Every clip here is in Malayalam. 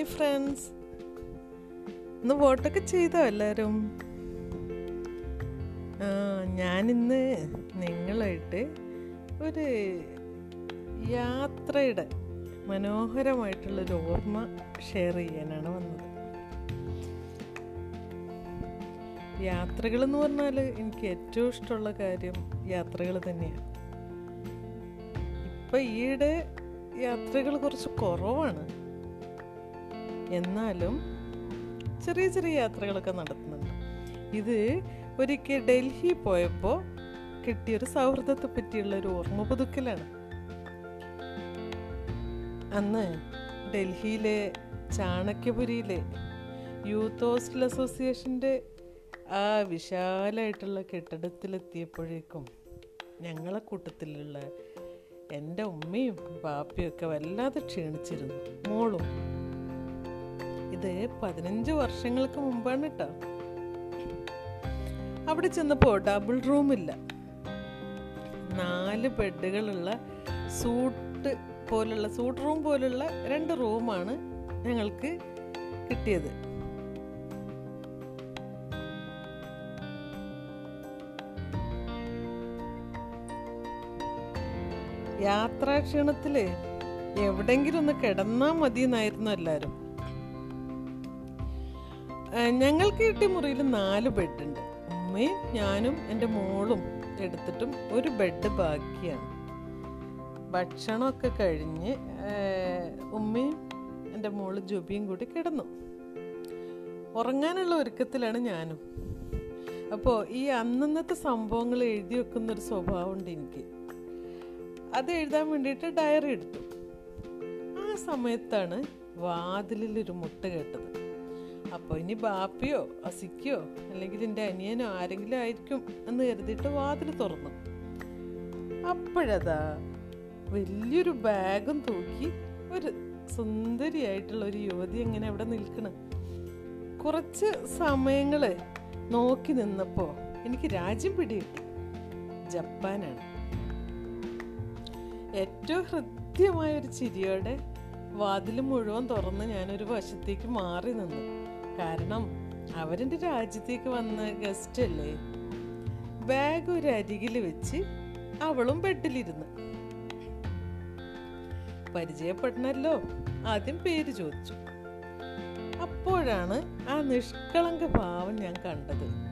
ഹായ് ഫ്രണ്ട്സ് ഇന്ന് വോട്ടൊക്കെ ചെയ്തോ എല്ലാവരും ഞാനിന്ന് നിങ്ങളായിട്ട് ഒരു യാത്രയുടെ മനോഹരമായിട്ടുള്ളൊരു ഓർമ്മ ഷെയർ ചെയ്യാനാണ് വന്നത്. യാത്രകൾ എന്ന് പറഞ്ഞാൽ എനിക്ക് ഏറ്റവും ഇഷ്ടമുള്ള കാര്യം യാത്രകൾ തന്നെയാണ്. ഇപ്പം ഈയിടെ യാത്രകൾ കുറച്ച് കുറവാണ്. എന്നാലും ചെറിയ ചെറിയ യാത്രകളൊക്കെ നടത്തുന്നുണ്ട്. ഇത് ഒരിക്കൽ ഡൽഹി പോയപ്പോൾ കിട്ടിയൊരു സൗഹൃദത്തെ പറ്റിയുള്ള ഒരു ഓർമ്മ പുതുക്കലാണ്. അന്ന് ഡൽഹിയിലെ ചാണക്യപുരിയിലെ യൂത്ത് ഹോസ്റ്റൽ അസോസിയേഷന്റെ ആ വിശാലമായിട്ടുള്ള കെട്ടിടത്തിലെത്തിയപ്പോഴേക്കും ഞങ്ങളെ കൂട്ടത്തിലുള്ള എന്റെ ഉമ്മയും ബാപ്പയും ഒക്കെ വല്ലാതെ ക്ഷീണിച്ചിരുന്നു. മോളും ഇത് പതിനഞ്ച് വർഷങ്ങൾക്ക് മുമ്പാണ് കേട്ടോ അവിടെ ചെന്നപ്പോൾ ഡബിൾ റൂമില്ല നാല് ബെഡുകളുള്ള സൂട്ട് പോലുള്ള സൂട്ട് റൂം പോലുള്ള രണ്ട് റൂമാണ് ഞങ്ങൾക്ക് കിട്ടിയത്. യാത്രാക്ഷീണത്തിൽ എവിടെങ്കിലും ഒന്ന് കിടന്നാൽ മതി എന്നായിരുന്നു എല്ലാവരും ആ, ഞങ്ങൾക്ക് കിട്ടിയ മുറിയിൽ നാല് ബെഡുണ്ട്. ഉമ്മയും ഞാനും എന്റെ മോളും എടുത്തിട്ടും ഒരു ബെഡ് ബാക്കിയാണ്. ഭക്ഷണമൊക്കെ കഴിഞ്ഞ് ഉമ്മയും എന്റെ മോൾ ജുബിയും കൂടി കിടന്നു. ഉറങ്ങാനുള്ള ഒരുക്കത്തിലാണ് ഞാനും. അപ്പോൾ ഈ അന്നന്നത്തെ സംഭവങ്ങൾ എഴുതി വെക്കുന്ന ഒരു സ്വഭാവമുണ്ട് എനിക്ക്. അത് എഴുതാൻ വേണ്ടിയിട്ട് ഡയറി എടുത്തു. ആ സമയത്താണ് വാതിലിൽ ഒരു മുട്ട കേട്ടത്. അപ്പോൾ ഇനി ബാപ്പിയോ അസിക്കോ അല്ലെങ്കിൽ എന്റെ അനിയനോ ആരെങ്കിലും ആയിരിക്കും എന്ന് കരുതിയിട്ട് വാതിൽ തുറന്നു. അപ്പോഴതാ വലിയൊരു ബാഗും തൂക്കി ഒരു സുന്ദരിയായിട്ടുള്ള ഒരു യുവതി എങ്ങനെ അവിടെ നിൽക്കണം. കുറച്ച് സമയങ്ങൾ നോക്കി നിന്നപ്പോൾ എനിക്ക് രാജ്യം പിടികിട്ടി. ജപ്പാനാണ്. ഏറ്റവും ഹൃദ്യമായ ഒരു ചിരിയോടെ വാതിൽ മുഴുവൻ തുറന്ന് ഞാനൊരു വശത്തേക്ക് മാറി നിന്നു. കാരണം അവരെന്റെ രാജ്യത്തേക്ക് വന്ന ഗസ്റ്റ് അല്ലേ? ബാഗ് ഒരു അരികിൽ വെച്ച് അവളും ബെഡിലിരുന്നു. പരിചയപ്പെടണല്ലോ ആദ്യം പേര് ചോദിച്ചു. അപ്പോഴാണ് ആ നിഷ്കളങ്ക ഭാവം ഞാൻ കണ്ടത്.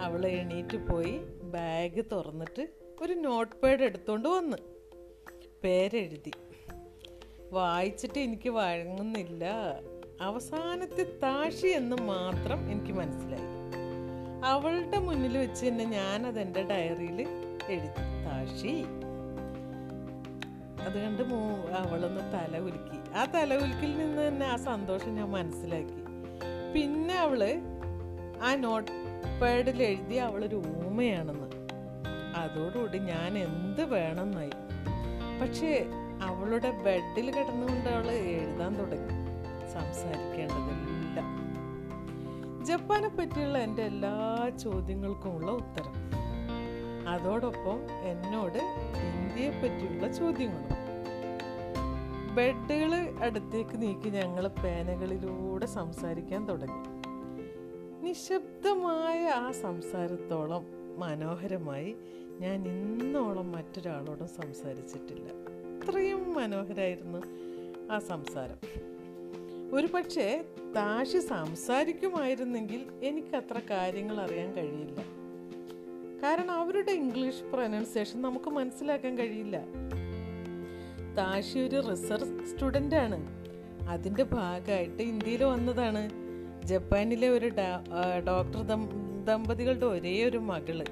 അവൾ എണീറ്റ് പോയി ബാഗ് തുറന്നിട്ട് ഒരു നോട്ട് പാഡ് എടുത്തോണ്ട് വന്ന്. പേരെഴുതി. വായിച്ചിട്ട് എനിക്ക് വഴങ്ങുന്നില്ല. അവസാനത്തെ താഷി എന്ന് മാത്രം എനിക്ക് മനസ്സിലായി. അവളുടെ മുന്നിൽ വെച്ച് തന്നെ ഞാനത് എന്റെ ഡയറിയിൽ എഴുതി. താഷി അത് കണ്ട് മൂ അവളൊന്ന് തല ഉലുക്കി ആ തല ഉലുക്കിൽ നിന്ന് തന്നെ ആ സന്തോഷം ഞാൻ മനസ്സിലാക്കി. പിന്നെ അവൾ ആ നോട്ട് പാഡിൽ എഴുതി അവളൊരു ഊമയാണെന്ന്. അതോടുകൂടി ഞാൻ എന്ത് വേണമെന്നായി പക്ഷേ അവളുടെ ബെഡിൽ കിടന്നുകൊണ്ട് അവൾ എഴുതാൻ തുടങ്ങി. സംസാരിക്കേണ്ടതെല്ലാം. ജപ്പാനെ പറ്റിയുള്ള എന്റെ എല്ലാ ചോദ്യങ്ങൾക്കുമുള്ള ഉത്തരം. അതോടൊപ്പം എന്നോട് ഇന്ത്യയെ പറ്റിയുള്ള ചോദ്യങ്ങളും. ബെഡുകൾ അടുത്തേക്ക് നീക്കി ഞങ്ങൾ പേനകളിലൂടെ സംസാരിക്കാൻ തുടങ്ങി. നിശബ്ദമായ ആ സംസാരത്തോളം മനോഹരമായി ഞാൻ ഇന്നോളം മറ്റൊരാളോടും സംസാരിച്ചിട്ടില്ല. അത്രയും മനോഹരായിരുന്നു ആ സംസാരം. ഒരു പക്ഷേ താഷി സംസാരിക്കുമായിരുന്നെങ്കിൽ എനിക്ക് അത്ര കാര്യങ്ങൾ അറിയാൻ കഴിയില്ല. കാരണം അവരുടെ ഇംഗ്ലീഷ് പ്രൊനൗൺസിയേഷൻ നമുക്ക് മനസ്സിലാക്കാൻ കഴിയില്ല. താഷി ഒരു റിസർച്ച് സ്റ്റുഡന്റ് ആണ്. അതിന്റെ ഭാഗമായിട്ട് ഇന്ത്യയിൽ വന്നതാണ്. ജപ്പാനിലെ ഒരു ഡോക്ടർ ദമ്പതികളുടെ ഒരേ ഒരു മകൾ.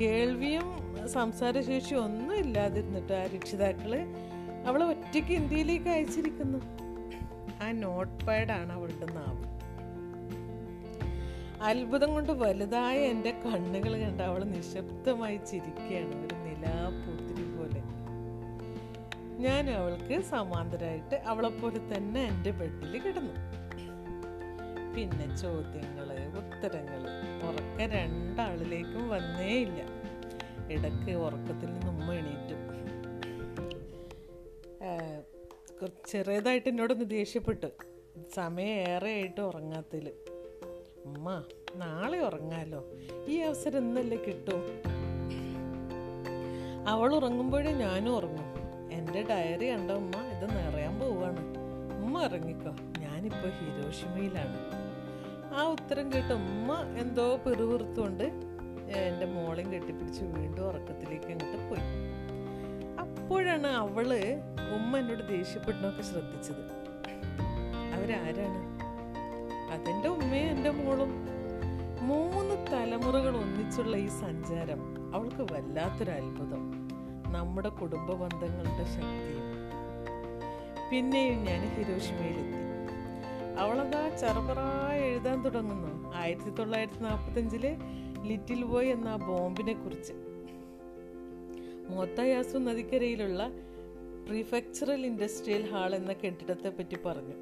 കേൾവിയും സംസാരശേഷിയും ഒന്നും ഇല്ലാതിരുന്നിട്ട് ആ രക്ഷിതാക്കൾ അവളെ ഒറ്റയ്ക്ക് ഇന്ത്യയിലേക്ക് അയച്ചിരിക്കുന്നു. ആ നോട്ട് പാഡാണ് അവളുടെ നാവ്. അത്ഭുതം കൊണ്ട് വലുതായ എന്റെ കണ്ണുകൾ കണ്ട് അവൾ നിശബ്ദമായി ചിരിക്കുകയാണ് ഒരു നിലാപൂത്തിരി പോലെ. ഞാൻ അവൾക്ക് സമാന്തരമായിട്ട് അവളെപ്പോലെ തന്നെ എന്റെ ബെഡിൽ കിടന്നു. പിന്നെ ചോദ്യങ്ങൾ ഉത്തരങ്ങൾ. ഉറക്ക രണ്ടാളിലേക്കും വന്നേയില്ല. ഇടയ്ക്ക് ഉറക്കത്തിൽ നിന്ന് ഉമ്മ എണീറ്റു. ചെറിയതായിട്ട് എന്നോടൊന്ന് ദേഷ്യപ്പെട്ടു. സമയം ഏറെ ആയിട്ട് ഉറങ്ങാത്തതിൽ ഉമ്മ നാളെ ഉറങ്ങാലോ? ഈ അവസരം ഇന്നല്ലേ കിട്ടും? അവൾ ഉറങ്ങുമ്പോഴേ ഞാനും ഉറങ്ങും. എന്റെ ഡയറി കണ്ട ഉമ്മ ഇത് നിറയാൻ പോവാണ്. ഉമ്മ ഇറങ്ങിക്കോ ഞാനിപ്പോൾ ഹിരോഷിമയിലാണ്. ആ ഉത്തരം കേട്ട് ഉമ്മ എന്തോ പിറുപിറുത്തുകൊണ്ട് എന്റെ മോളെയും കെട്ടിപ്പിടിച്ച് വീണ്ടും ഉറക്കത്തിലേക്ക് അങ്ങോട്ട് പോയി. അപ്പോഴാണ് അവൾ ഉമ്മ എന്നോട് ദേഷ്യപ്പെടണമൊക്കെ ശ്രദ്ധിച്ചത്. അവരാരാണ്? അതെന്റെ ഉമ്മയും എന്റെ മോളും. മൂന്ന് തലമുറകൾ ഒന്നിച്ചുള്ള ഈ സഞ്ചാരം അവൾക്ക് വല്ലാത്തൊരു അത്ഭുതം. നമ്മുടെ കുടുംബ ബന്ധങ്ങളുടെ ശക്തിയും. പിന്നെയും ഞാൻ ഹിരോഷിമയിലെത്തി. അവളതാ ചെറുപറായി എഴുതാൻ തുടങ്ങുന്നു. ആയിരത്തി തൊള്ളായിരത്തി നാൽപ്പത്തഞ്ചിലെ ലിറ്റിൽ ബോയ് എന്ന ബോംബിനെ കുറിച്ച് മോത്തയാസു നദിക്കരയിലുള്ള പ്രിഫെക്ചറൽ ഇൻഡസ്ട്രിയൽ ഹാൾ എന്ന കെട്ടിടത്തെ പറ്റി പറഞ്ഞു.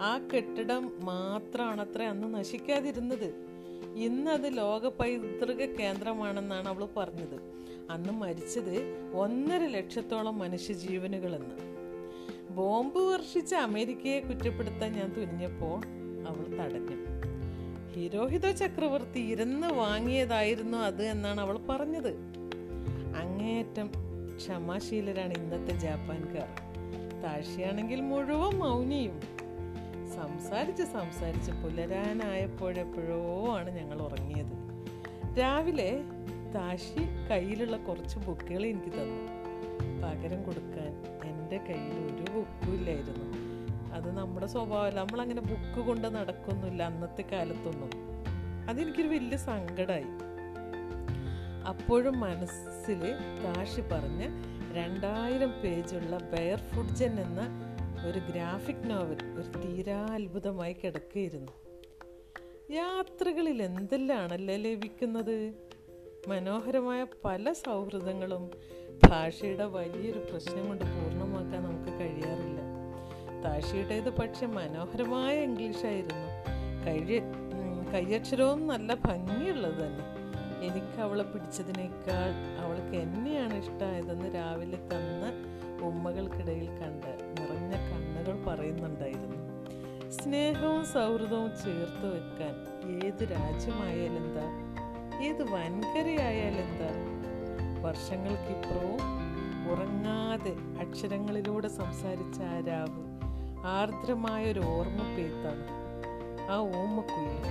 ആ കെട്ടിടം മാത്രമാണ് അത്ര അന്ന് നശിക്കാതിരുന്നത്. ഇന്ന് അത് ലോക പൈതൃക കേന്ദ്രമാണെന്നാണ് അവൾ പറഞ്ഞത്. അന്ന് മരിച്ചത് ഒന്നര ലക്ഷത്തോളം മനുഷ്യജീവനുകളെന്ന്. ബോംബ് വർഷിച്ച അമേരിക്കയെ കുറ്റപ്പെടുത്താൻ ഞാൻ തുനിഞ്ഞപ്പോൾ അവൾ തടഞ്ഞു. ഹിരോഹിതോ ചക്രവർത്തി ഇരുന്ന് വാങ്ങിയതായിരുന്നു അത് എന്നാണ് അവൾ പറഞ്ഞത്. അങ്ങേയറ്റം ക്ഷമാശീലരാണ് ഇന്നത്തെ ജാപ്പാൻകാർ. താഴ്ചയാണെങ്കിൽ മുഴുവൻ മൗനിയും. സംസാരിച്ച് സംസാരിച്ച് പുലരാനായപ്പോഴെപ്പോഴോ ആണ് ഞങ്ങൾ ഉറങ്ങിയത്. രാവിലെ താഷി കയ്യിലുള്ള കുറച്ച് ബുക്കുകൾ എനിക്ക് തന്നു. പകരം കൊടുക്കാൻ എന്റെ കയ്യിൽ ഒരു ബുക്കും ഇല്ലായിരുന്നു. അത് നമ്മുടെ സ്വഭാവമല്ല. നമ്മളങ്ങനെ ബുക്ക് കൊണ്ട് നടക്കുന്നില്ല അന്നത്തെ കാലത്തൊന്നും. അതെനിക്കൊരു വലിയ സങ്കടമായി അപ്പോഴും മനസ്സിൽ കാശി പറഞ്ഞ് രണ്ടായിരം പേജുള്ള ബെയർ ഫുഡ്ജൻ എന്ന ഒരു ഗ്രാഫിക് നോവൽ ഒരു തീരാ അത്ഭുതമായി കിടക്കുകയായിരുന്നു. യാത്രകളിൽ എന്തെല്ലാണല്ലേ ലഭിക്കുന്നത്? മനോഹരമായ പല സൗഹൃദങ്ങളും ഭാഷയുടെ വലിയൊരു പ്രശ്നം കൊണ്ട് പൂർണമാക്കാൻ നമുക്ക് കഴിയാറില്ല. താഷിയുടേത് പക്ഷെ മനോഹരമായ ഇംഗ്ലീഷായിരുന്നു കഴിയ ഉം, കയ്യക്ഷരവും നല്ല ഭംഗിയുള്ളത് തന്നെ. എനിക്ക് അവളെ പിടിച്ചതിനേക്കാൾ അവൾക്ക് എന്നെയാണ് ഇഷ്ടമായതെന്ന് രാവിലെ തന്ന ഉമ്മകൾക്കിടയിൽ കണ്ട് നിറഞ്ഞ കണ്ണുകൾ പറയുന്നുണ്ടായിരുന്നു. സ്നേഹവും സൗഹൃദവും ചേർത്ത് വെക്കാൻ ഏത് രാജ്യമായാലെന്താ ഏത് വൻകരയായാലെന്താ വർഷങ്ങൾക്കിപ്പുറവും ഉറങ്ങാതെ അക്ഷരങ്ങളിലൂടെ സംസാരിച്ച ആ രാവ് ആർദ്രമായ ഒരു ഓർമ്മ പേത്താണ്. ആ ഓമ്മക്കുയിൽ